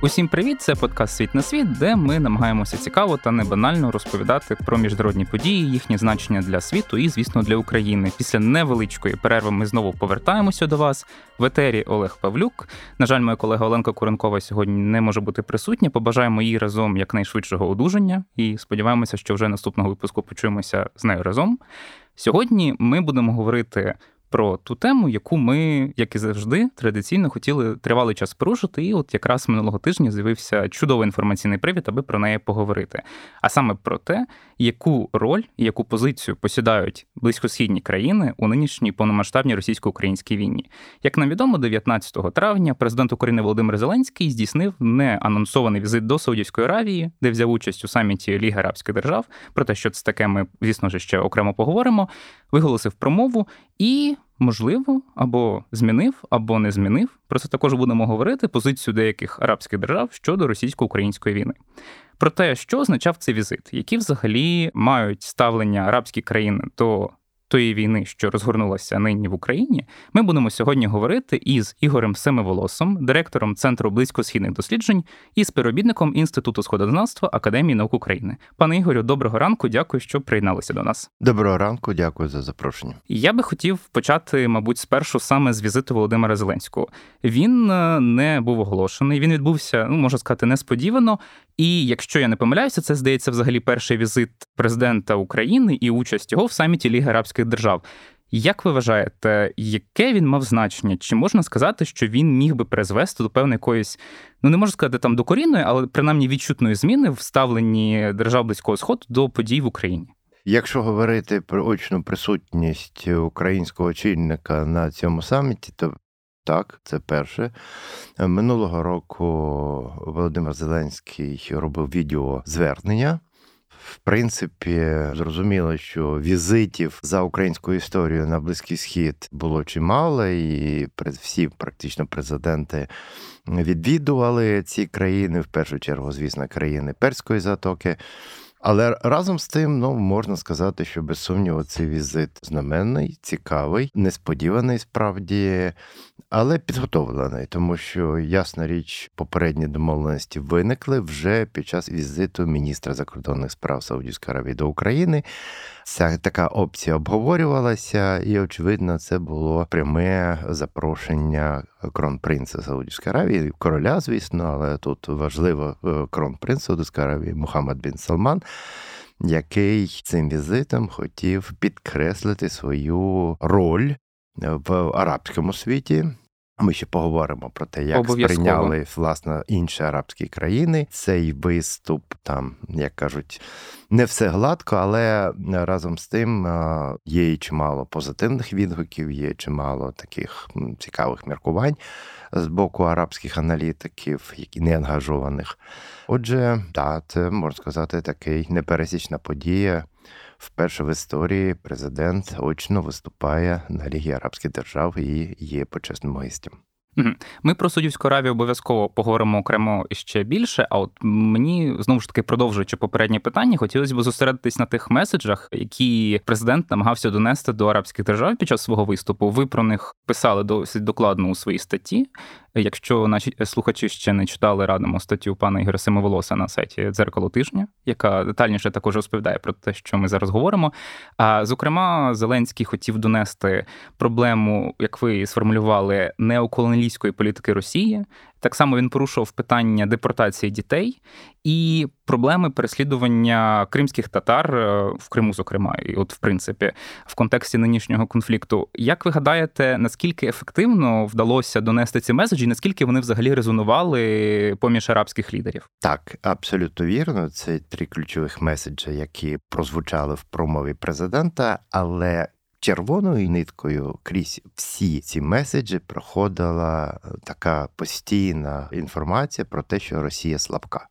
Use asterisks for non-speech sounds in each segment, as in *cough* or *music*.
Усім привіт! Це подкаст Світ на світ, де ми намагаємося цікаво та не банально розповідати про міжнародні події, їхнє значення для світу і, звісно, для України. Після невеличкої перерви ми знову повертаємося до вас. В етері Олег Павлюк. На жаль, моя колега Оленка Куренкова сьогодні не може бути присутня. Побажаємо їй разом якнайшвидшого одужання і сподіваємося, що вже наступного випуску почуємося з нею разом. Сьогодні ми будемо говорити про ту тему, яку ми, як і завжди, традиційно хотіли тривалий час порушити. І от якраз минулого тижня з'явився чудовий інформаційний привід, аби про неї поговорити. А саме про те, яку роль яку позицію посідають близькосхідні країни у нинішній повномасштабній російсько-українській війні. Як нам відомо, 19 травня президент України Володимир Зеленський здійснив неанонсований візит до Саудівської Аравії, де взяв участь у саміті Ліги Арабських Держав. Про те, що це таке, ми, звісно ж, ще окремо поговоримо. Виголосив промову і можливо, або змінив, або не змінив. Про це також будемо говорити позицію деяких арабських держав щодо російсько-української війни. Про те, що означав цей візит, які взагалі мають ставлення арабські країни до тої війни, що розгорнулася нині в Україні, ми будемо сьогодні говорити із Ігорем Семиволосом, директором Центру близькосхідних досліджень і співробітником Інституту сходознавства Академії наук України. Пане Ігорю, доброго ранку. Дякую, що приєдналися до нас. Доброго ранку, дякую за запрошення. Я би хотів почати, мабуть, спершу саме з візиту Володимира Зеленського. Він е, не був оголошений. Він відбувся, ну можна сказати, несподівано. І якщо я не помиляюся, це здається взагалі перший візит президента України і участь його в саміті Ліги Арабських Держав. Як ви вважаєте, яке він мав значення? Чи можна сказати, що він міг би призвести до певної якоїсь, ну не можу сказати там докорінної, але принаймні відчутної зміни в ставленні держав близького сходу до подій в Україні? Якщо говорити про очну присутність українського очільника на цьому саміті, то так, це перше. Минулого року Володимир Зеленський робив відео звернення. В принципі, зрозуміло, що візитів за українську історію на Близький Схід було чимало, і всі практично президенти відвідували ці країни, в першу чергу, звісно, країни Перської затоки. Але разом з тим, ну можна сказати, що без сумніву цей візит знаменний, цікавий, несподіваний справді, але підготовлений, тому що ясна річ, попередні домовленості виникли вже під час візиту міністра закордонних справ Саудівської Аравії до України. Ця така опція обговорювалася, і очевидно, це було пряме запрошення кронпринца Саудівської Аравії, короля, звісно, але тут важливо е, кронпринц Саудівської Аравії Мухаммад Бін Салман. Який цим візитом хотів підкреслити свою роль в арабському світі, ми ще поговоримо про те, як сприйняли власне інші арабські країни. Цей виступ там, як кажуть, не все гладко, але разом з тим є і чимало позитивних відгуків, є чимало таких цікавих міркувань з боку арабських аналітиків, які не ангажованих. Отже, так, це можна сказати, такий непересічна подія. Вперше в історії президент очно виступає на Лігі Арабських Держав і є почесним гостем. Ми про Судівську Аравію обов'язково поговоримо окремо ще більше. А от мені знову ж таки продовжуючи попереднє питання, хотілося б зосередитись на тих меседжах, які президент намагався донести до арабських держав під час свого виступу. Ви про них писали досить докладно у своїй статті. Якщо наші слухачі ще не читали, радимо статтю пана Ігоря Семиволоса на сайті дзеркало тижня, яка детальніше також розповідає про те, що ми зараз говоримо. А зокрема, Зеленський хотів донести проблему, як ви сформулювали, неоколоніалістської політики Росії, так само він порушував питання депортації дітей і проблеми переслідування кримських татар е, в Криму, зокрема, і от в принципі, в контексті нинішнього конфлікту. Як ви гадаєте, наскільки ефективно вдалося донести ці меседжі, наскільки вони взагалі резонували поміж арабських лідерів? Так, абсолютно вірно. Це три ключових меседжі, які прозвучали в промові президента, але червоною ниткою крізь всі ці меседжі проходила е, така постійна інформація про те, що Росія слабка.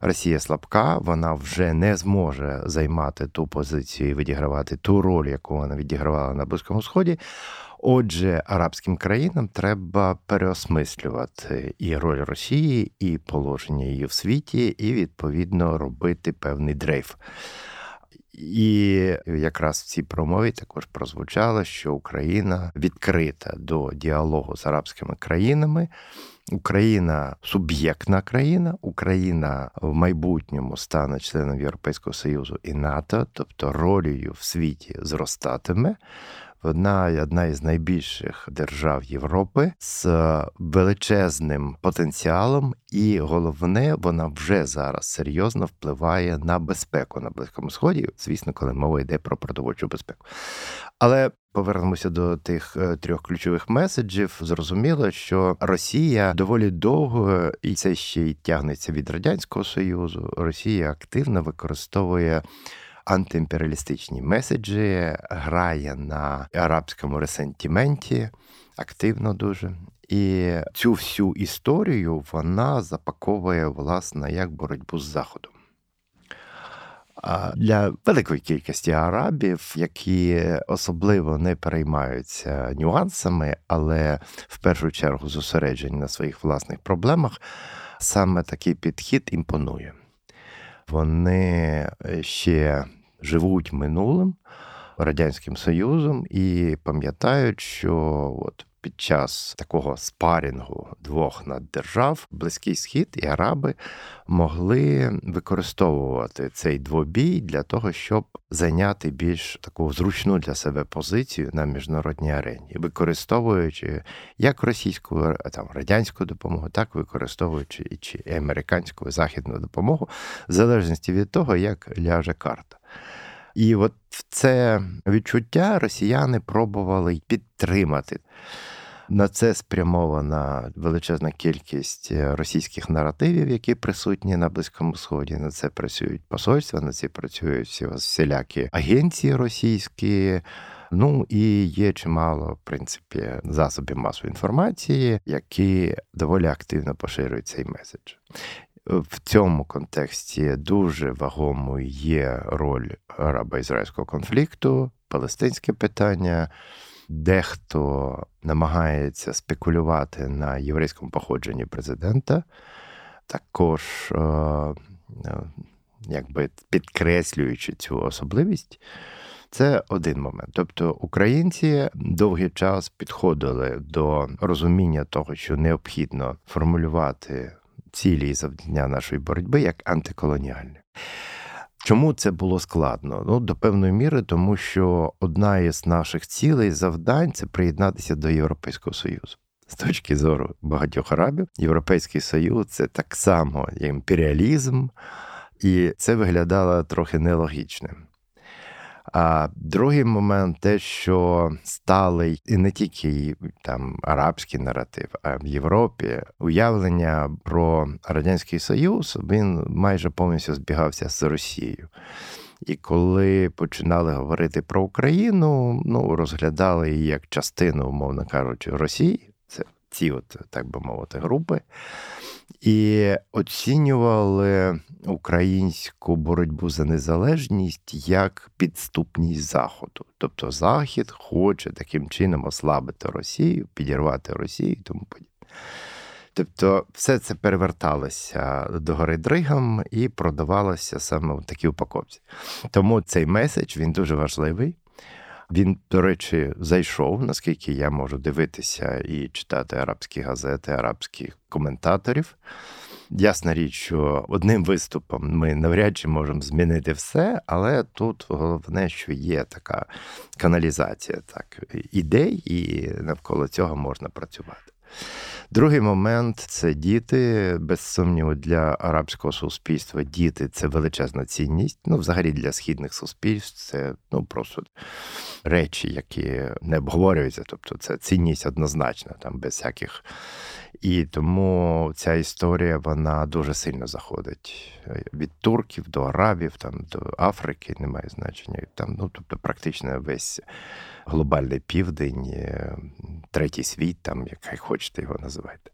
Росія слабка, вона вже не зможе займати ту позицію і відігравати ту роль, яку вона відігравала на Близькому Сході. Отже, арабським країнам треба переосмислювати і роль Росії, і положення її в світі, і відповідно робити певний дрейф. І якраз в цій промові також прозвучало, що Україна відкрита до діалогу з арабськими країнами. Україна суб'єктна країна, Україна в майбутньому стане членом Європейського Союзу і НАТО, тобто ролею в світі зростатиме. Вона одна із найбільших держав Європи з величезним потенціалом, і головне, вона вже зараз серйозно впливає на безпеку на Близькому Сході. Звісно, коли мова йде про продовольчу безпеку. Але повернемося до тих е, трьох ключових меседжів. Зрозуміло, що Росія доволі довго, і це ще й тягнеться від радянського союзу. Росія активно використовує антиімперіалістичні меседжі, грає на арабському ресентіменті активно дуже. І цю всю історію вона запаковує власне як боротьбу з Заходом. Для великої кількості арабів, які особливо не переймаються нюансами, але в першу чергу зосереджені на своїх власних проблемах, саме такий підхід імпонує. Вони ще живуть минулим Радянським Союзом і пам'ятають, що от під час такого спарінгу двох наддержав Близький Схід і Араби могли використовувати цей двобій для того, щоб зайняти більш таку зручну для себе позицію на міжнародній арені, використовуючи як російську там радянську допомогу, так використовуючи і чи американську західну допомогу, в залежності від того, як ляже карта. І от це відчуття росіяни пробували підтримати. На це спрямована величезна кількість е, російських наративів, які присутні на Близькому Сході. На це працюють посольства, на це працюють всі всілякі агенції російські. Ну і є чимало в принципі засобів масової інформації, які доволі активно поширюють цей меседж. В цьому контексті дуже вагомою є роль арабо-ізраїльського конфлікту, палестинське питання. Дехто намагається спекулювати на єврейському походженні президента, також е, е, якби підкреслюючи цю особливість. Це один момент. Тобто українці довгий час підходили до розуміння того, що необхідно формулювати цілі і завдання нашої боротьби як антиколоніальні. Чому це було складно? Ну, до певної міри, тому що одна із наших цілей завдань це приєднатися до Європейського Союзу. З точки зору багатьох арабів, Європейський Союз це так само імперіалізм, і це виглядало трохи нелогічним. А другий момент те, що сталий і не тільки там арабський наратив, а в Європі уявлення про радянський Союз він майже повністю збігався з Росією. І коли починали говорити про Україну, ну розглядали її як частину, умовно кажучи, Росії. Це ці, от так би мовити, групи і оцінювали українську боротьбу за незалежність як підступність Заходу. Тобто Захід хоче таким чином ослабити Росію, підірвати Росію і тому подібне. Тобто, все це переверталося до гори Дригам і продавалося саме в такій упаковці. Тому цей меседж він дуже важливий. Він, до речі, зайшов, наскільки я можу дивитися і читати арабські газети, арабських коментаторів. Ясна річ, що одним виступом ми навряд чи можемо змінити все, але тут головне, що є така каналізація так, ідей, і навколо цього можна працювати. Другий момент це діти. Без сумніву, для арабського суспільства діти це величезна цінність. Ну, взагалі для східних суспільств це ну просто речі, які не обговорюються. Тобто це цінність однозначна, там без всяких. І тому ця історія вона дуже сильно заходить від турків до арабів, там до Африки, немає значення. Там, ну тобто, практично весь глобальний південь, е, третій світ, там як хочете його називати.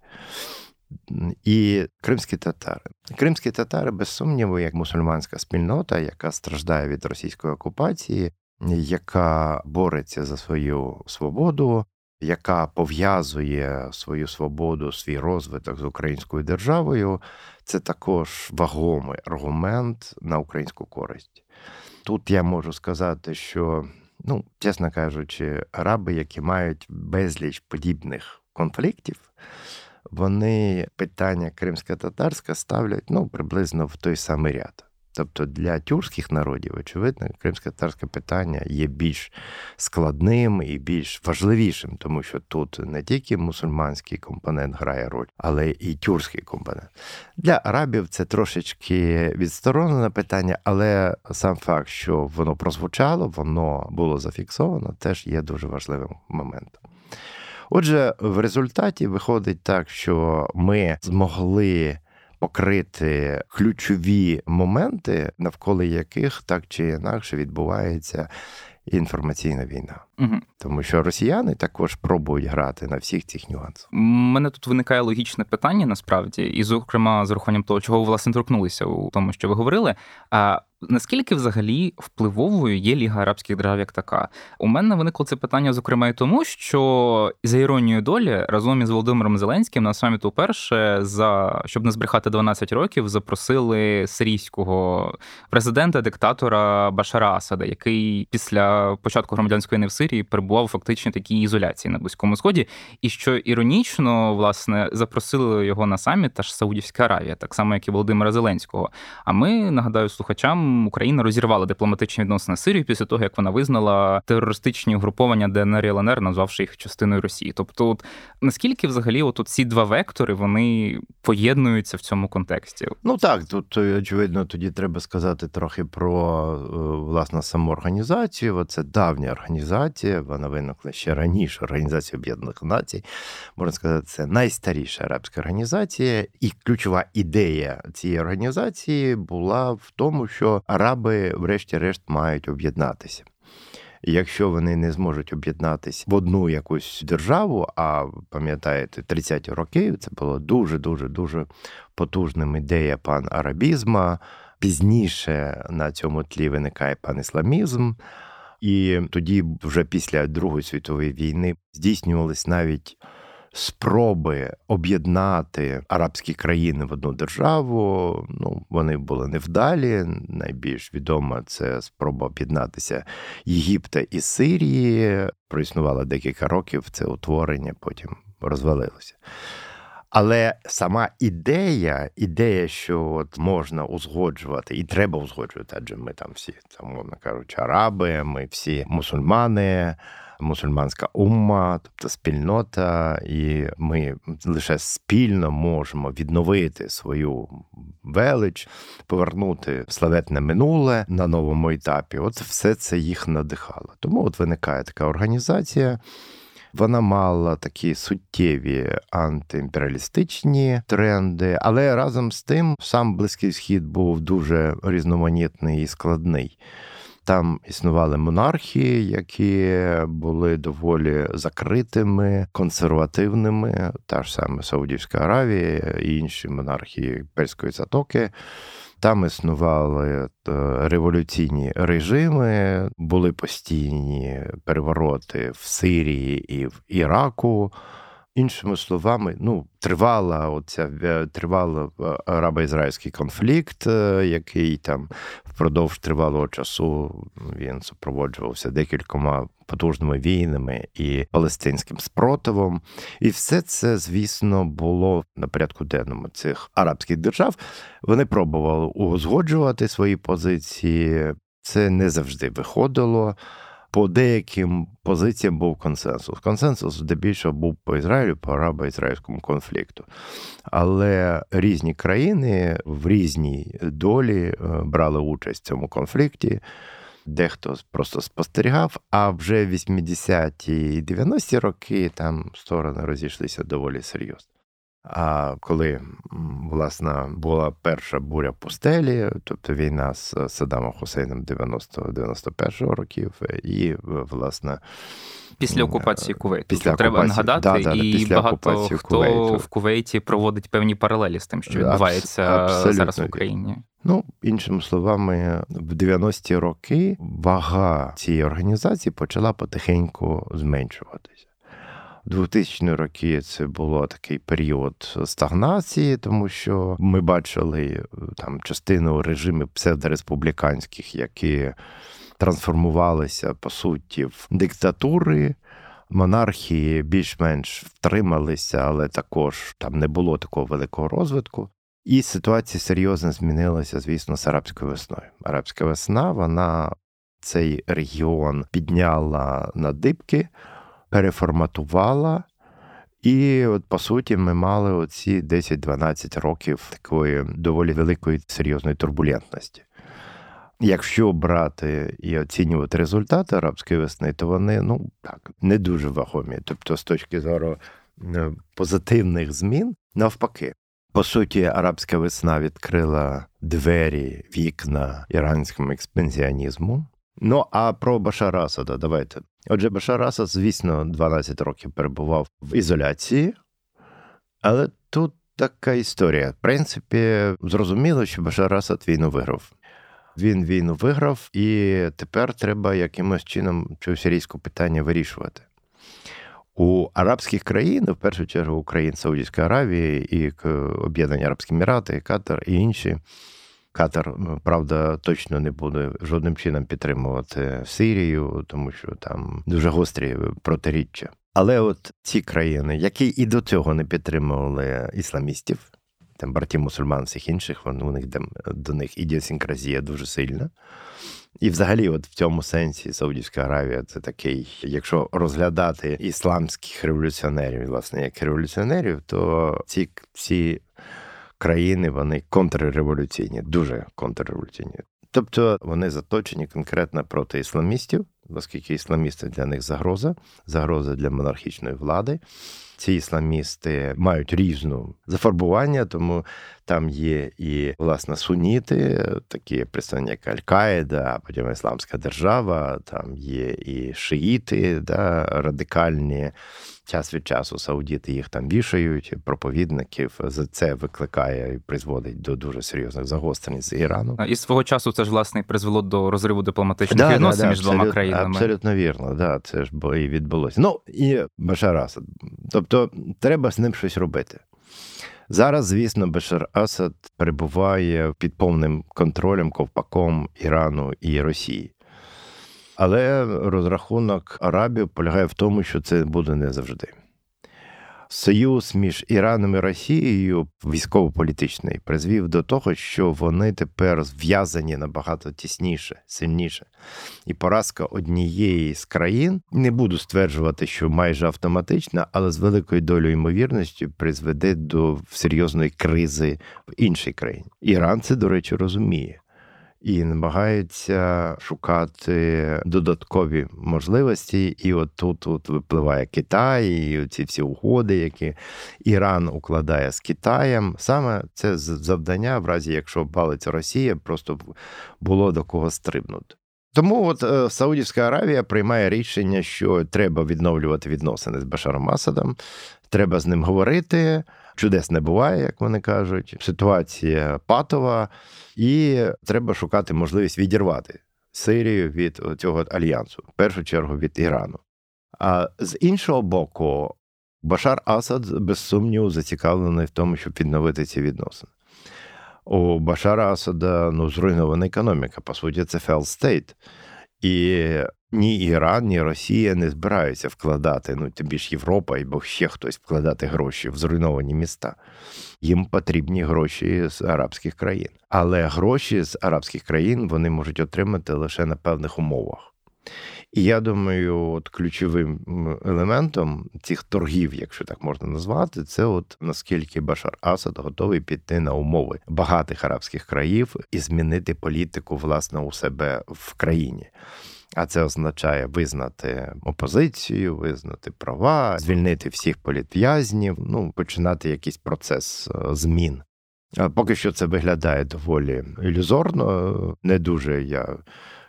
І кримські татари. Кримські татари, без сумніву, як мусульманська спільнота, яка страждає від російської окупації, яка бореться за свою свободу, яка пов'язує свою свободу, свій розвиток з українською державою, це також вагомий аргумент на українську користь. Тут я можу сказати, що, ну, чесно кажучи, араби, які мають безліч подібних конфліктів, вони питання кримсько-татарське ставлять ну, приблизно в той самий ряд. Тобто для тюркських народів, очевидно, кримсько-татарське питання є більш складним і більш важливішим, тому що тут не тільки мусульманський компонент грає роль, але і тюркський компонент. Для арабів це трошечки відсторонене питання, але сам факт, що воно прозвучало, воно було зафіксовано, теж є дуже важливим моментом. Отже, в результаті виходить так, що ми змогли покрити ключові моменти, навколо яких так чи інакше відбувається інформаційна війна. Угу. Тому що росіяни також пробують грати на всіх цих нюансах. У мене тут виникає логічне питання насправді, і, зокрема, з урахуванням того, чого ви власне торкнулися у тому, що ви говорили. А Наскільки взагалі впливовою є Ліга Арабських держав як така? У мене виникло це питання, зокрема, і тому, що за іронією долі разом із Володимиром Зеленським на саміт уперше за щоб не збрехати 12 років, запросили сирійського президента, диктатора Башара Асада, який після початку громадянської війни в Сирії перебував фактично такій ізоляції на близькому сході. І що іронічно, власне, запросили його на саміт, та ж Саудівська Аравія, так само як і Володимира Зеленського. А ми нагадаю слухачам. Україна розірвала дипломатичні відносини з Сирією після того, як вона визнала терористичні угруповання ДНР і ЛНР, назвавши їх частиною Росії. Тобто, от, наскільки взагалі от, ці два вектори вони поєднуються в цьому контексті? Ну так, тут очевидно тоді треба сказати трохи про е, власне саму організацію. Це давня організація, вона виникла ще раніше. Організація Об'єднаних Націй, можна сказати, це найстаріша арабська організація, і ключова ідея цієї організації була в тому, що араби, врешті-решт, мають об'єднатися. Якщо вони не зможуть об'єднатися в одну якусь державу, а пам'ятаєте, 30-ті роки це було дуже дуже дуже потужним ідея пан арабізма. Пізніше на цьому тлі виникає пан ісламізм, і тоді, вже після Другої світової війни, здійснювались навіть спроби об'єднати арабські країни в одну державу. Ну, вони були невдалі. Найбільш відома це спроба об'єднатися Єгипта і Сирії. Проіснувало декілька років це утворення, потім розвалилося. Але сама ідея, ідея, що от можна узгоджувати, і треба узгоджувати, адже ми там всі, там, мовно кажучи, араби, ми всі мусульмани, мусульманська умма, тобто спільнота, і ми лише спільно можемо відновити свою велич, повернути славетне минуле на новому етапі. От все це їх надихало. Тому от виникає така організація. Вона мала такі суттєві антиімперіалістичні тренди, але разом з тим сам Близький Схід був дуже різноманітний і складний. Там існували монархії, які були доволі закритими, консервативними, та ж саме Саудівська Аравія і інші монархії Перської затоки. Там існували е, революційні режими, були постійні перевороти в Сирії і в Іраку. Іншими словами, ну, тривала оця тривала е, арабо-ізраїльський конфлікт, е, який там впродовж тривалого часу він супроводжувався декількома потужними війнами і палестинським спротивом. І все це, звісно, було на порядку денному цих арабських держав. Вони пробували узгоджувати свої позиції. Це не завжди виходило по деяким позиціям був консенсус. Консенсус здебільшого був по Ізраїлю, по арабо-ізраїльському конфлікту. Але різні країни в різній долі е, брали участь в цьому конфлікті. Дехто просто спостерігав, а вже 80-ті і 90-ті роки там сторони розійшлися доволі серйозно. А коли власне була перша буря пустелі, тобто війна з Саддамом Хусейном 90-91 років, і власне. Після окупації Кувейту. Після Тут треба нагадати, да, да, і багато хто Кувейту. в Кувейті проводить певні паралелі з тим, що відбувається Абсолютно. зараз в Україні. Ну, іншими словами, в 90-ті роки вага цієї організації почала потихеньку зменшуватися. 2000 роки це було такий період стагнації, тому що ми бачили е, там частину режимів псевдореспубліканських, які трансформувалися по суті в диктатури. Монархії більш-менш втрималися, але також там не було такого великого розвитку. І ситуація серйозно змінилася, звісно, з арабською весною. Арабська весна, вона цей регіон підняла на дибки, переформатувала. І от по суті ми мали оці 10-12 років такої доволі великої серйозної турбулентності. Якщо брати і оцінювати результати арабської весни, то вони ну так не дуже вагомі. Тобто, з точки зору е, позитивних змін, навпаки, по суті, арабська весна відкрила двері, вікна іранському експансіонізму. Ну а про Башара Асада давайте. Отже, Башар Асад, звісно, 12 років перебував в ізоляції, але тут така історія. В принципі, зрозуміло, що Башар Асад війну виграв. Він війну виграв, і тепер треба якимось чином цю сирійське питання вирішувати. У арабських країн, в першу чергу Україн, Саудівської Аравії, і Об'єднані Арабські Емірати, Катар і інші. Катар, правда, точно не буде жодним чином підтримувати Сирію, тому що там дуже гострі протиріччя. Але от ці країни, які і до цього не підтримували ісламістів, там браті мусульман, всіх інших, вони у них до них ідіосінкразія дуже сильна. І, взагалі, от в цьому сенсі Саудівська Аравія це такий, якщо розглядати ісламських революціонерів, власне, як революціонерів, то ці ці країни вони контрреволюційні, дуже контрреволюційні. Тобто вони заточені конкретно проти ісламістів, оскільки ісламісти для них загроза, загроза для монархічної влади. Ці ісламісти мають різну зафарбування, тому там є і власне суніти, такі представники як Аль-Каїда, потім Ісламська держава, там є і шиїти, да, радикальні. Час від часу саудіти їх там вішають, проповідників за це викликає і призводить до дуже серйозних загострень з Ірану. І свого часу це ж власне призвело до розриву дипломатичних да, відносин да, да, між двома країнами. Абсолютно вірно, да, це ж бо і відбулося. Ну і Башар Асад. Тобто треба з ним щось робити. Зараз, звісно, Башар Асад перебуває під повним контролем ковпаком Ірану і Росії. Але розрахунок Арабів полягає в тому, що це буде не завжди. Союз між Іраном і Росією військово-політичний призвів до того, що вони тепер зв'язані набагато тісніше, сильніше. І поразка однієї з країн не буду стверджувати, що майже автоматична, але з великою долею ймовірності призведе до серйозної кризи в іншій країні. Іран це, до речі, розуміє і намагаються шукати додаткові можливості. І от тут, тут випливає Китай, і ці всі угоди, які Іран укладає з Китаєм. Саме це завдання, в разі якщо палиться Росія, просто було до кого стрибнути. Тому от е, Саудівська Аравія приймає рішення, що треба відновлювати відносини з Башаром Асадом, треба з ним говорити. Чудес не буває, як вони кажуть. Ситуація патова, і треба шукати можливість відірвати Сирію від цього альянсу, в першу чергу від Ірану. А з іншого боку, Башар Асад без сумніву зацікавлений в тому, щоб відновити ці відносини. У Башара Асада ну, зруйнована економіка, по суті, це failed state. І ні Іран, ні Росія не збираються вкладати, ну тим більш Європа або ще хтось вкладати гроші в зруйновані міста. Їм потрібні гроші з арабських країн. Але гроші з арабських країн вони можуть отримати лише на певних умовах. І я думаю, от ключовим елементом цих торгів, якщо так можна назвати, це от наскільки Башар Асад готовий піти на умови багатих арабських країв і змінити політику власне у себе в країні. А це означає визнати опозицію, визнати права, звільнити всіх політв'язнів, ну починати якийсь процес е, змін. Поки що це виглядає доволі ілюзорно, не дуже я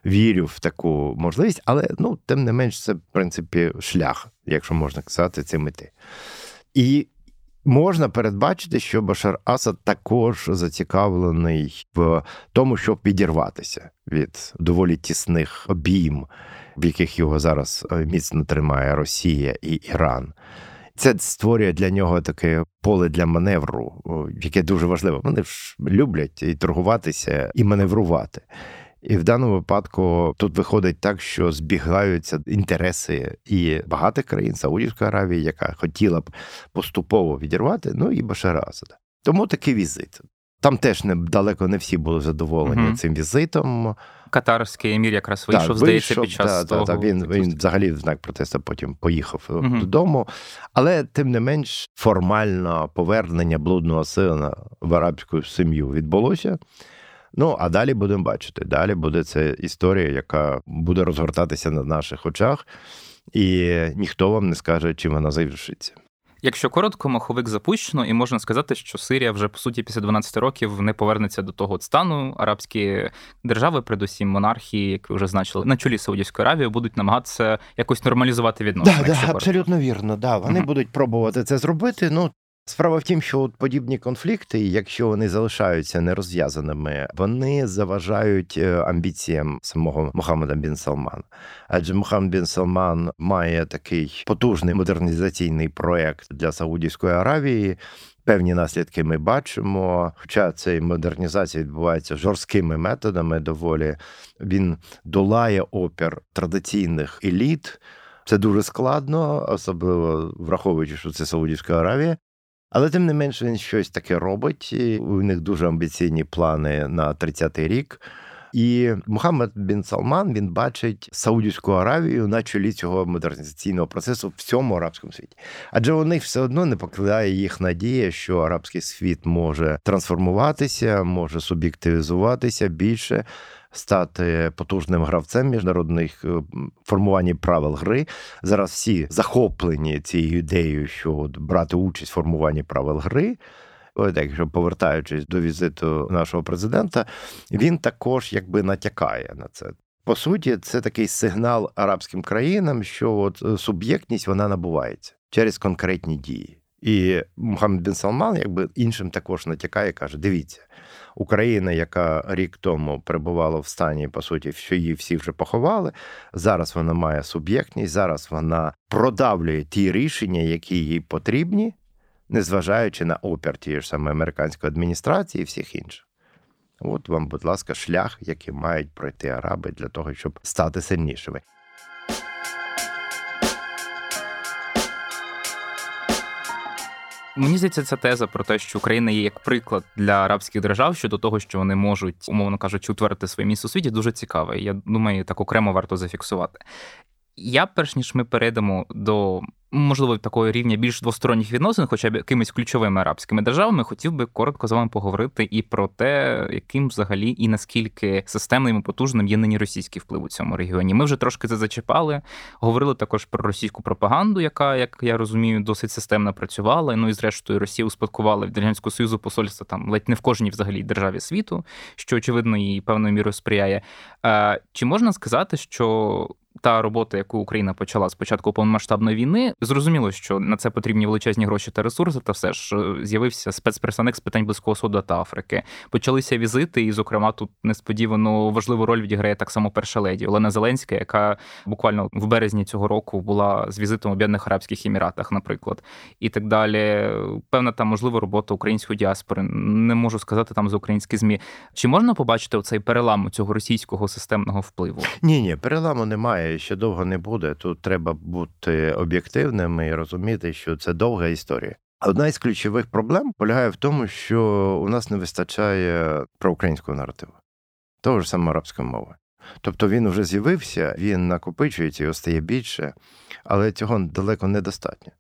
вірю в таку можливість, але ну, тим не менш, це в принципі шлях, якщо можна казати, це мети. І можна передбачити, що Башар Асад також зацікавлений в тому, щоб підірватися від доволі тісних обійм в яких його зараз е, міцно тримає Росія і Іран. Це створює для нього таке поле для маневру, яке дуже важливо. Вони ж люблять і торгуватися, і маневрувати. І в даному випадку тут виходить так, що збігаються інтереси і багатих країн Саудівської Аравії, яка хотіла б поступово відірвати, ну і Башара Асада. Тому такий візит. Там теж не далеко не всі були задоволені угу. цим візитом. Катарський емір якраз вийшов, так, здається, під час да, того. Да, він він взагалі в знак протесту потім поїхав угу. додому. Але тим не менш формально повернення блудного сина в арабську сім'ю відбулося. Ну а далі будемо бачити. Далі буде це історія, яка буде розгортатися на наших очах, і ніхто вам не скаже, чим вона завершиться. Якщо коротко, маховик запущено, і можна сказати, що Сирія вже по суті після 12 років не повернеться до того стану. Арабські держави, передусім монархії, як ви вже значили, на чолі Саудівської Аравії, будуть намагатися якось нормалізувати відносини. Да, да, абсолютно вірно. Да, Вони uh будуть пробувати це зробити. Ну Справа в тім, що от подібні конфлікти, якщо вони залишаються нерозв'язаними, вони заважають е, амбіціям самого Мохаммеда Бін Салмана. Адже Мохаммед Бін Салман має такий потужний модернізаційний проект для Саудівської Аравії. Певні наслідки ми бачимо. Хоча ця модернізація відбувається жорсткими методами, доволі він долає опір традиційних еліт. Це дуже складно, особливо враховуючи, що це Саудівська Аравія. Але тим не менше він щось таке робить. У них дуже амбіційні плани на 30-й рік. І Мухаммед Бін Салман він бачить Саудівську Аравію на чолі цього модернізаційного процесу в всьому арабському світі. Адже у них все одно не покладає їх надія, що арабський світ може трансформуватися, може суб'єктивізуватися більше стати потужним гравцем міжнародних е, формуванні правил гри. Зараз всі захоплені цією ідеєю, що от брати участь в формуванні правил гри. От, якщо повертаючись до візиту нашого президента, він також якби натякає на це. По суті, це такий сигнал арабським країнам, що от е, суб'єктність вона набувається через конкретні дії. І Мухаммед Бін Салман, якби іншим також натякає, каже: дивіться, Україна, яка рік тому перебувала в стані, по суті, що її всі вже поховали. Зараз вона має суб'єктність, зараз вона продавлює ті рішення, які їй потрібні, незважаючи на опір тієї ж самої американської адміністрації і всіх інших. От вам, будь ласка, шлях, який мають пройти араби для того, щоб стати сильнішими. Мені здається, ця теза про те, що Україна є як приклад для арабських держав щодо того, що вони можуть, умовно кажучи, утвердити своє місце у світі, дуже цікава. Я думаю, так окремо варто зафіксувати. Я, перш ніж ми перейдемо до можливо, такого рівня більш двосторонніх відносин, хоча б якимись ключовими арабськими державами, хотів би коротко з вами поговорити і про те, яким взагалі і наскільки системним і потужним є нині російський вплив у цьому регіоні. Ми вже трошки це зачіпали. Говорили також про російську пропаганду, яка, як я розумію, досить системно працювала. Ну і зрештою Росія успадкувала від радянського союзу посольства там ледь не в кожній взагалі державі світу, що очевидно їй певною мірою сприяє. Чи можна сказати, що та робота, яку Україна почала з початку повномасштабної війни, зрозуміло, що на це потрібні величезні гроші та ресурси. Та все ж е, з'явився спецпредставник з питань близького суду та Африки. Почалися візити, і, зокрема, тут несподівано важливу роль відіграє так само перша леді Олена Зеленська, яка буквально в березні цього року була з візитом у Об'єднаних Арабських Еміратах, наприклад, і так далі. Певна там можлива робота української діаспори. Не можу сказати там за українські змі. Чи можна побачити оцей перелам цього російського системного впливу? Ні, ні, переламу немає ще довго не буде. Тут треба бути об'єктивними і розуміти, що це довга історія. Одна із ключових проблем полягає в тому, що у нас не вистачає проукраїнського наративу, того ж саме арабської мови. Тобто він вже з'явився, він накопичується, його стає більше, але цього далеко недостатньо.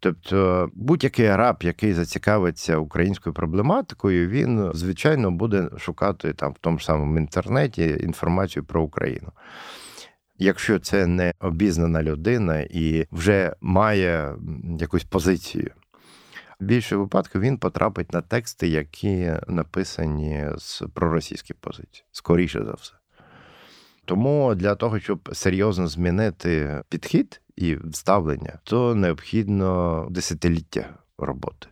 Тобто будь-який араб, який зацікавиться українською проблематикою, він звичайно буде шукати там в тому ж самому інтернеті інформацію про Україну якщо це не обізнана людина і вже має якусь позицію. Більше випадків він потрапить на тексти, які написані з проросійських позицій, скоріше за все. Тому для того, щоб серйозно змінити підхід і ставлення, то необхідно десятиліття роботи.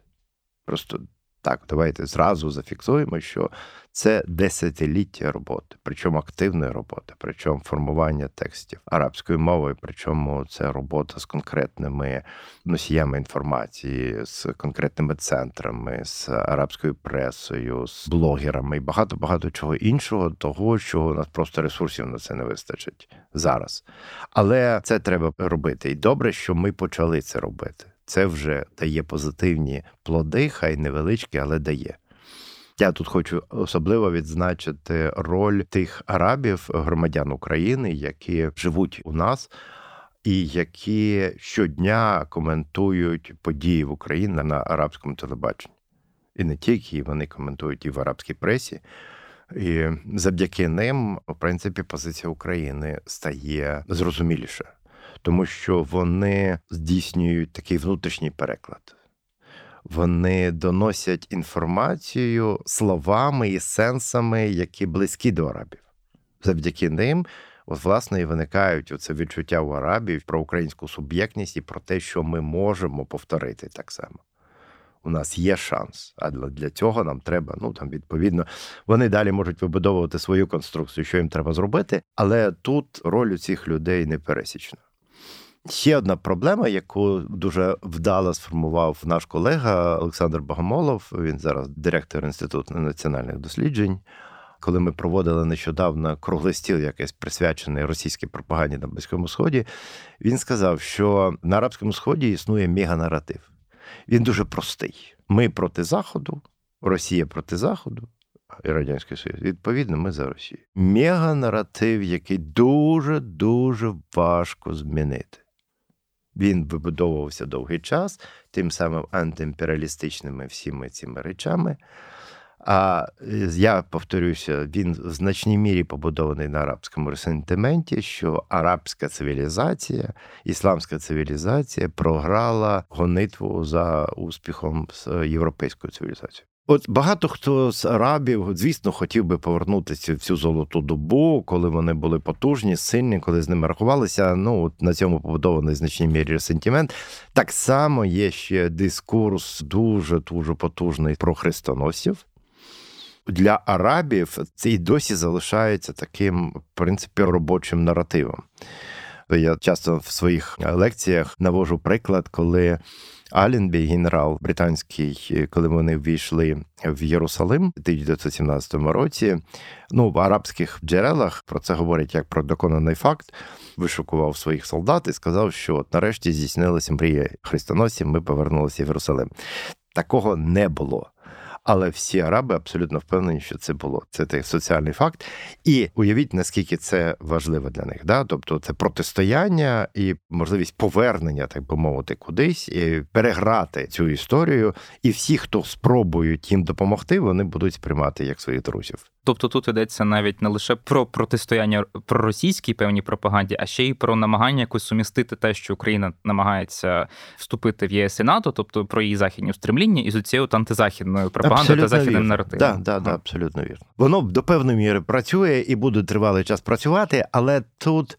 Просто Так, давайте зразу зафіксуємо, що це десятиліття роботи, причому активної роботи, причому формування текстів арабською мовою, причому це робота з конкретними носіями інформації, з конкретними центрами, з арабською пресою, з блогерами і багато багато чого іншого, того що у нас просто ресурсів на це не вистачить зараз. Але це треба робити. І добре, що ми почали це робити. Це вже дає позитивні плоди, хай невеличкі, але дає. Я тут хочу особливо відзначити роль тих арабів, громадян України, які живуть у нас. І які щодня коментують події в Україні на арабському телебаченні. І не тільки вони коментують і в арабській пресі. І завдяки ним, в принципі, позиція України стає зрозуміліше, тому що вони здійснюють такий внутрішній переклад вони доносять інформацію словами і сенсами, які близькі до арабів. Завдяки ним, от, власне, і виникають оце відчуття у арабів про українську суб'єктність і про те, що ми можемо повторити так само. У нас є шанс, а для цього нам треба, ну там відповідно, вони далі можуть вибудовувати свою конструкцію, що їм треба зробити, але тут роль у цих людей не пересічна. Ще одна проблема, яку дуже вдало сформував наш колега Олександр Богомолов. Він зараз директор інституту національних досліджень. Коли ми проводили нещодавно круглий стіл, якийсь присвячений російській пропаганді на Близькому Сході, він сказав, що на Арабському Сході існує меганаратив. Він дуже простий. Ми проти Заходу, Росія проти Заходу і Радянський Союз. Відповідно, ми за Росію. Меганаратив, який дуже дуже важко змінити. Він вибудовувався довгий час, тим самим антиімперіалістичними всіми цими речами. А е, я повторюся, він в значній мірі побудований на арабському ресентименті, що арабська цивілізація, ісламська цивілізація програла гонитву за успіхом з європейською цивілізацією. От багато хто з арабів, звісно, хотів би повернутися в цю золоту добу, коли вони були потужні, сильні, коли з ними рахувалися. Ну от на цьому побудований значній мірі сентимент. Так само є ще дискурс дуже дуже потужний про хрестоносів. Для арабів це і досі залишається таким, в принципі, робочим наративом. Я часто в своїх лекціях навожу приклад, коли Аленбі, генерал британський, коли вони ввійшли в Єрусалим у 1917 році. Ну в арабських джерелах про це говорять як про доконаний факт. Вишукував своїх солдат і сказав, що от нарешті здійснилася мрія хрестоносів. Ми повернулися в Єрусалим. Такого не було. Але всі араби абсолютно впевнені, що це було. Це той соціальний факт. І уявіть, наскільки це важливо для них. Да? Тобто це протистояння і можливість повернення, так би мовити, кудись і переграти цю історію. І всі, хто спробують їм допомогти, вони будуть сприймати як своїх друзів. Тобто тут йдеться навіть не лише про протистояння про російській певній пропаганді, а ще й про намагання якось сумістити те, що Україна намагається вступити в ЄС і НАТО, тобто про її західні устремління, і з цією антизахідною пропагандою та західним наративом. Так, да, да, абсолютно вірно. Воно до певної міри працює і буде тривалий час працювати, але тут.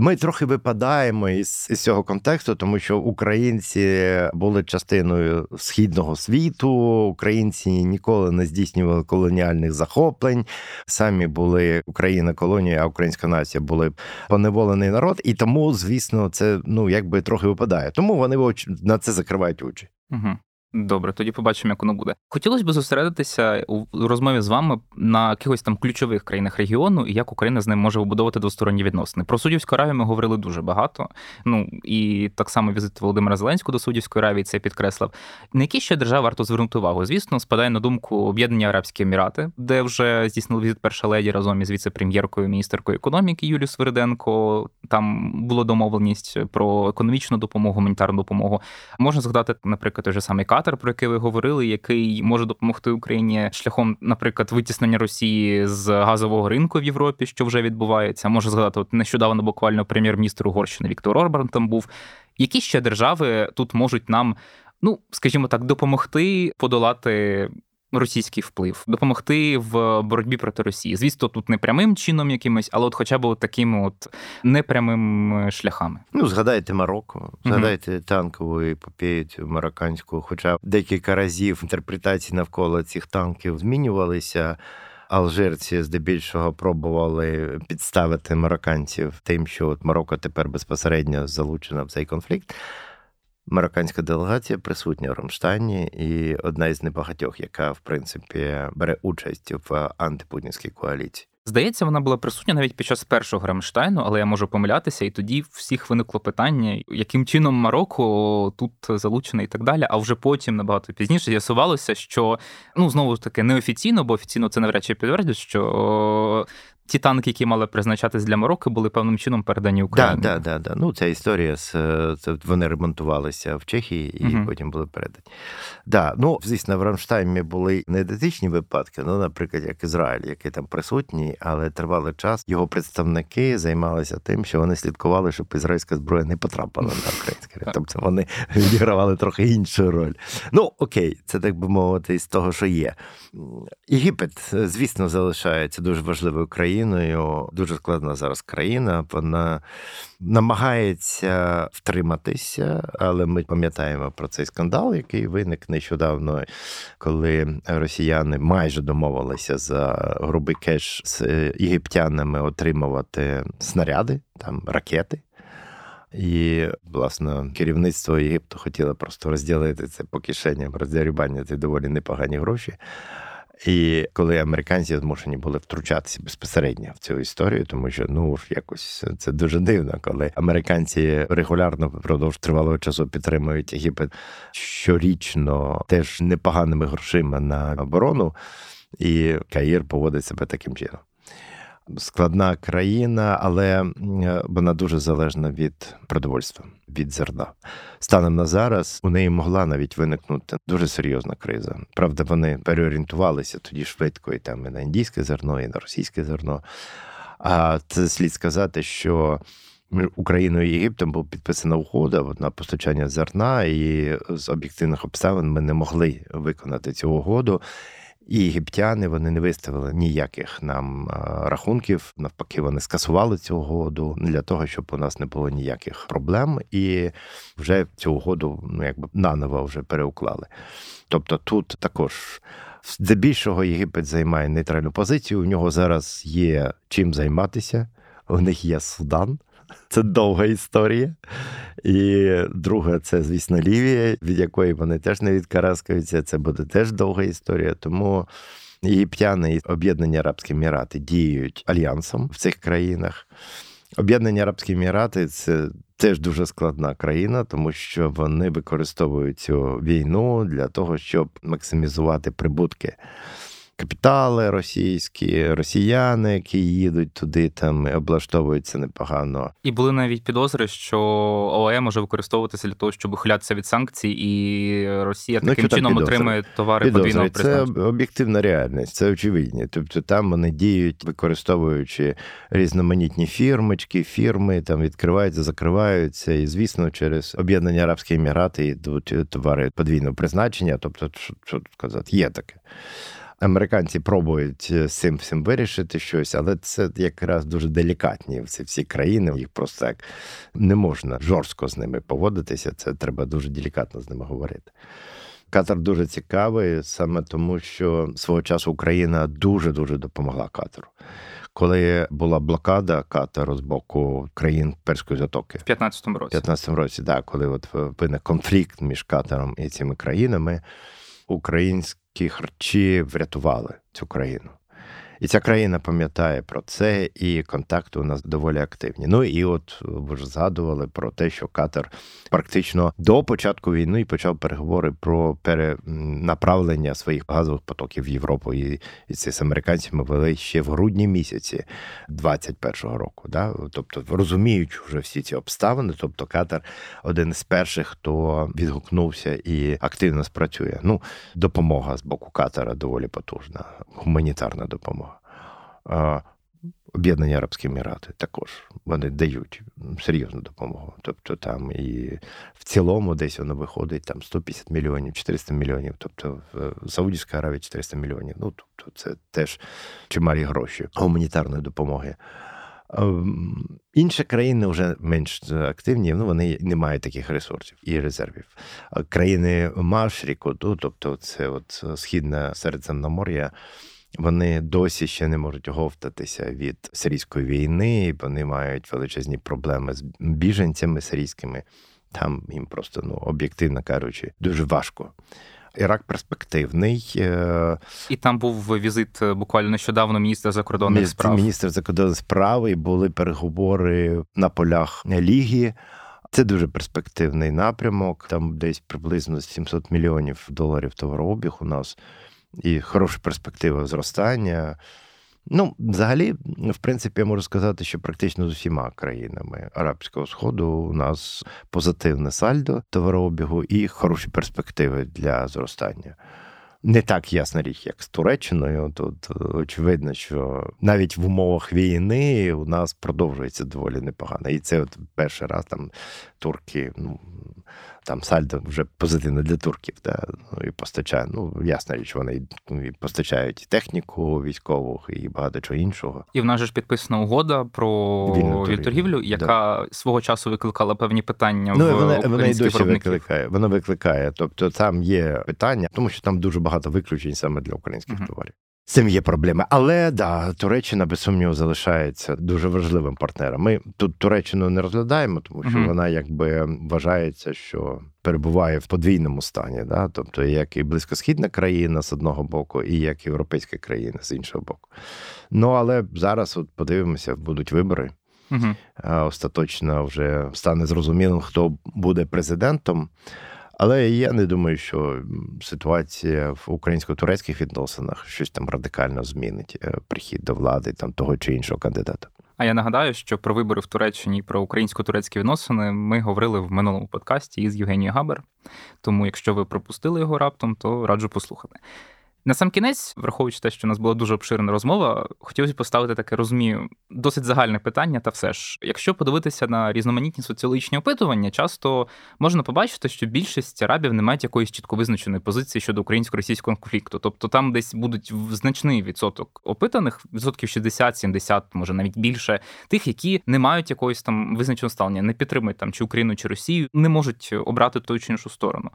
Ми трохи випадаємо із, із цього контексту, тому що українці були частиною східного світу, українці ніколи не здійснювали колоніальних захоплень. Самі були Україна колонія, а українська нація були поневолений народ, і тому, звісно, це ну якби трохи випадає. Тому вони на це закривають очі. Угу. Добре, тоді побачимо, як воно буде. Хотілося б зосередитися у розмові з вами на якихось там ключових країнах регіону і як Україна з ним може вибудовувати двосторонні відносини. Про Судівську Аравію ми говорили дуже багато. Ну і так само візит Володимира Зеленського до Судівської Аравії це підкреслив. На які ще держави варто звернути увагу? Звісно, спадає на думку Об'єднані Арабські Емірати, де вже здійснили візит перша леді разом із віце-прем'єркою міністеркою економіки Юлію Свириденко. Там було домовленість про економічну допомогу, гуманітарну допомогу. Можна згадати, наприклад, той же самий Катар, про який ви говорили, який може допомогти Україні шляхом, наприклад, витіснення Росії з газового ринку в Європі, що вже відбувається. Може згадати, от нещодавно буквально прем'єр-міністр Угорщини Віктор Орбан там був. Які ще держави тут можуть нам, ну скажімо так, допомогти подолати російський вплив, допомогти в боротьбі проти Росії. Звісно, тут не прямим чином якимось, але от хоча б от такими от непрямими шляхами. Ну, згадайте Марокко, згадайте угу. танкову епопею марокканську, хоча декілька разів інтерпретації навколо цих танків змінювалися. Алжирці здебільшого пробували підставити марокканців тим, що от Марокко тепер безпосередньо залучена в цей конфлікт. Марокканська делегація присутня в Рамштайні, і одна із небагатьох, яка в принципі бере участь в антипутінській коаліції. Здається, вона була присутня навіть під час першого Рамштайну, але я можу помилятися, і тоді всіх виникло питання, яким чином Марокко тут залучене і так далі. А вже потім набагато пізніше з'ясувалося, що ну знову ж таки неофіційно, бо офіційно це навряд чи підтвердять, що ті танки, які мали призначатись для Марокко, були певним чином передані Україні. Так, так, так. Ну, ця історія з це вони ремонтувалися в Чехії і угу. потім були передані. Да, ну, звісно, в Рамштаймі були не ідентичні випадки, ну, наприклад, як Ізраїль, який там присутній, але тривалий час його представники займалися тим, що вони слідкували, щоб ізраїльська зброя не потрапила на українське. *laughs* Тобто вони відігравали трохи іншу роль. Ну, окей, це так би мовити, з того, що є. Єгипет, звісно, залишається дуже важливою країною. Дуже складна зараз країна. Вона намагається втриматися, але ми пам'ятаємо про цей скандал, який виник нещодавно, коли росіяни майже домовилися за грубий кеш з єгиптянами отримувати снаряди, там ракети. І, власне, керівництво Єгипту хотіло просто розділити це по кишеням, ці доволі непогані гроші. І коли американці змушені були втручатися безпосередньо в цю історію, тому що ну якось це дуже дивно, коли американці регулярно впродовж тривалого часу підтримують Єгипет щорічно теж непоганими грошима на оборону, і Каїр поводить себе таким чином складна країна, але вона дуже залежна від продовольства, від зерна. Станом на зараз у неї могла навіть виникнути дуже серйозна криза. Правда, вони переорієнтувалися тоді швидко і там і на індійське зерно, і на російське зерно. А це слід сказати, що Україною і Єгиптом була підписана угода на постачання зерна, і з об'єктивних обставин ми не могли виконати цю угоду. І єгиптяни вони не виставили ніяких нам рахунків. Навпаки, вони скасували цю угоду для того, щоб у нас не було ніяких проблем, і вже цю угоду ну якби наново вже переуклали. Тобто тут також. Здебільшого Єгипет займає нейтральну позицію. У нього зараз є чим займатися. У них є Судан, це довга історія. І друга, це, звісно, Лівія, від якої вони теж не відкараскаються. Це буде теж довга історія. Тому єгиптяни і Об'єднані Арабські Емірати діють альянсом в цих країнах. Об'єднані Арабські Емірати це теж дуже складна країна, тому що вони використовують цю війну для того, щоб максимізувати прибутки капітали російські, росіяни, які їдуть туди, там і облаштовуються непогано. І були навіть підозри, що ОАЕ може використовуватися для того, щоб ухилятися від санкцій, і Росія ну, таким ну, чином підозри? отримує товари підозри. подвійного призначення. Це об'єктивна реальність, це очевидні. Тобто там вони діють, використовуючи різноманітні фірмочки, фірми там відкриваються, закриваються, і звісно, через об'єднані Арабські Емірати йдуть товари подвійного призначення. Тобто, що, що сказати, є таке. Американці пробують е, з цим всім вирішити щось, але це якраз дуже делікатні ці всі країни. Їх просто так не можна жорстко з ними поводитися. Це треба дуже делікатно з ними говорити. Катар дуже цікавий саме тому, що свого часу Україна дуже дуже допомогла Катару. Коли була блокада Катару з боку країн Перської затоки в 15-му році, В 15-му році, да, коли от виник конфлікт між Катаром і цими країнами, українські ті харчі врятували цю країну. І ця країна пам'ятає про це, і контакти у нас доволі активні. Ну і от ви ж згадували про те, що Катар практично до початку війни почав переговори про перенаправлення своїх газових потоків в Європу. І, і це з американцями вели ще в грудні місяці 21-го року. Да? Тобто, розуміючи вже всі ці обставини, тобто Катар один з перших, хто відгукнувся і активно спрацює. Ну, допомога з боку Катара доволі потужна, гуманітарна допомога. Об'єднані Арабські Емірати також вони дають серйозну допомогу. Тобто там і в цілому десь воно виходить там 150 мільйонів, 400 мільйонів. Тобто в Саудівській Аравії 400 мільйонів. Ну тобто це теж чималі гроші гуманітарної допомоги. Ем, інші країни вже менш активні, ну вони не мають таких ресурсів і резервів. Країни Машріку, тобто це от східне Середземномор'я, вони досі ще не можуть оговтатися від сирійської війни, вони мають величезні проблеми з біженцями сирійськими. Там їм просто, ну об'єктивно кажучи, дуже важко. Ірак перспективний. Е, і там був візит е, буквально нещодавно міністра закордонних Міністр, справ. Міністр закордонних справ і були переговори на полях Ліги. Це дуже перспективний напрямок. Там десь приблизно 700 мільйонів доларів товарообіг у нас і хороша перспектива зростання. Ну, взагалі, в принципі, я можу сказати, що практично з усіма країнами Арабського Сходу у нас позитивне сальдо товарообігу і хороші перспективи для зростання. Не так ясна річ, як з Туреччиною. Тут очевидно, що навіть в умовах війни у нас продовжується доволі непогано. І це от перший раз там турки ну, там сальдо вже позитивне для турків, да? ну, і постачає. Ну, ясна річ, вони і постачають і техніку військову, і багато чого іншого. І в нас же ж підписана угода про Вільну торгівлю, яка да. свого часу викликала певні питання ну, в вона, вона і досі викликає. Вона викликає. Тобто там є питання, тому що там дуже багато виключень саме для українських uh-huh. товарів цим є проблеми. Але да, Туреччина без сумніву залишається дуже важливим партнером. Ми тут Туреччину не розглядаємо, тому що uh вона якби вважається, що перебуває в подвійному стані, да? тобто як і близькосхідна країна з одного боку, і як європейська країна з іншого боку. Ну але зараз от подивимося, будуть вибори. uh Остаточно вже стане зрозумілим, хто буде президентом. Але я не думаю, що ситуація в українсько-турецьких відносинах щось там радикально змінить е, прихід до влади там того чи іншого кандидата. А я нагадаю, що про вибори в Туреччині про українсько-турецькі відносини ми говорили в минулому подкасті із Євгенією Габер. Тому, якщо ви пропустили його раптом, то раджу послухати. На сам кінець, враховуючи те, що у нас була дуже обширна розмова, хотілося поставити таке, розумію, досить загальне питання. Та все ж, якщо подивитися на різноманітні соціологічні опитування, часто можна побачити, що більшість арабів не мають якоїсь чітко визначеної позиції щодо українсько-російського конфлікту. Тобто там десь будуть значний відсоток опитаних, відсотків 60-70, може навіть більше, тих, які не мають якоїсь там визначеного ставлення, не підтримують там чи Україну, чи Росію, не можуть обрати ту чи іншу сторону.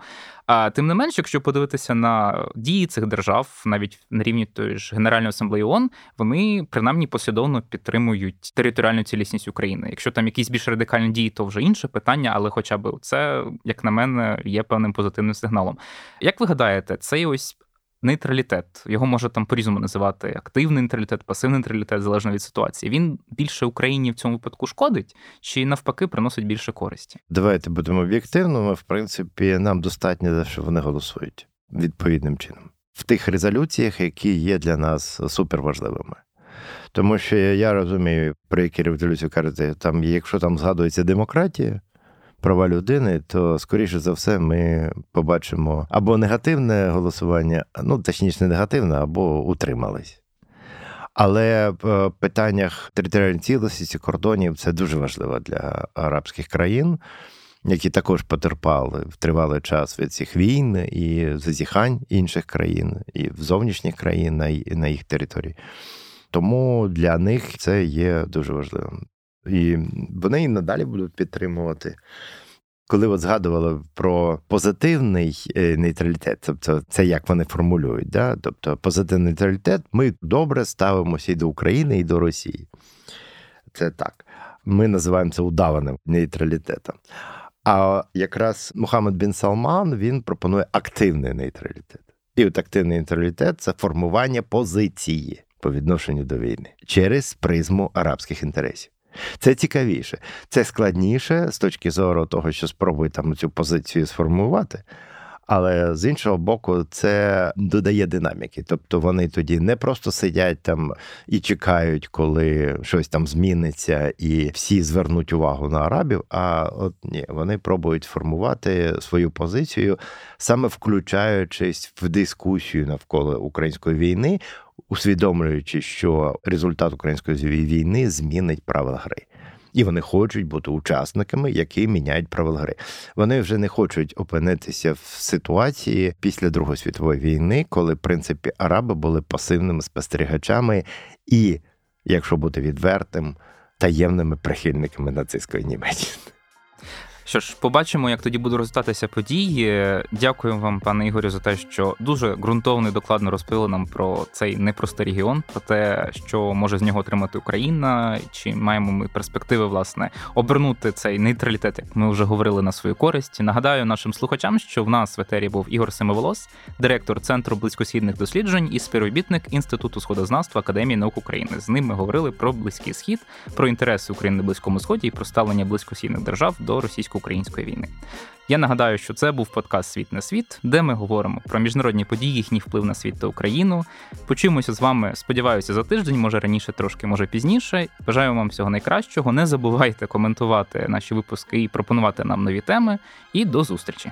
А тим не менш, якщо подивитися на дії цих держав держав, навіть на рівні тої ж Генеральної асамблеї ООН, вони принаймні послідовно підтримують територіальну цілісність України. Якщо там якісь більш радикальні дії, то вже інше питання, але хоча б це, як на мене, є певним позитивним сигналом. Як ви гадаєте, цей ось нейтралітет, його може там по-різному називати активний нейтралітет, пасивний нейтралітет, залежно від ситуації. Він більше Україні в цьому випадку шкодить чи навпаки приносить більше користі? Давайте будемо об'єктивними. В принципі, нам достатньо, що вони голосують відповідним чином в тих резолюціях, які є для нас суперважливими. Тому що я розумію, про які резолюції кажете, там, якщо там згадується демократія, права людини, то скоріше за все ми побачимо або негативне голосування, ну точніше, не негативне, або утримались. Але в питаннях територіальної цілості кордонів це дуже важливо для арабських країн які також потерпали в тривалий час від цих війн і зазіхань інших країн, і в зовнішніх країн на їх території. Тому для них це є дуже важливим. І вони і надалі будуть підтримувати. Коли от згадували про позитивний е, нейтралітет, тобто це як вони формулюють, да? тобто позитивний нейтралітет, ми добре ставимося і до України, і до Росії. Це так. Ми називаємо це удаваним нейтралітетом. А якраз Мухаммед Бін Салман він пропонує активний нейтралітет. І от активний нейтралітет це формування позиції по відношенню до війни через призму арабських інтересів. Це цікавіше, це складніше з точки зору того, що спробує там цю позицію сформувати. Але з іншого боку, це додає динаміки. Тобто вони тоді не просто сидять там і чекають, коли щось там зміниться, і всі звернуть увагу на арабів. А от ні, вони пробують формувати свою позицію, саме включаючись в дискусію навколо української війни усвідомлюючи, що результат української війни змінить правила гри. І вони хочуть бути учасниками, які міняють правила гри. Вони вже не хочуть опинитися в ситуації після Другої світової війни, коли в принципі араби були пасивними спостерігачами і, якщо бути відвертим, таємними прихильниками нацистської Німеччини. Що ж, побачимо, як тоді будуть розгортатися події. Дякую вам, пане Ігорю, за те, що дуже ґрунтовно і докладно розповіли нам про цей непростий регіон, про те, що може з нього отримати Україна, чи маємо ми перспективи власне обернути цей нейтралітет, як ми вже говорили на свою користь. Нагадаю нашим слухачам, що в нас в етері був Ігор Семиволос, директор центру близькосхідних досліджень і співробітник інституту сходознавства Академії наук України. З ним ми говорили про близький схід, про інтереси України на близькому сході і про ставлення близькосхідних держав до російського російсько-української війни. Я нагадаю, що це був подкаст Світ на світ, де ми говоримо про міжнародні події, їхній вплив на світ та Україну. Почуємося з вами. Сподіваюся, за тиждень, може раніше, трошки, може пізніше. Бажаю вам всього найкращого. Не забувайте коментувати наші випуски і пропонувати нам нові теми. І до зустрічі.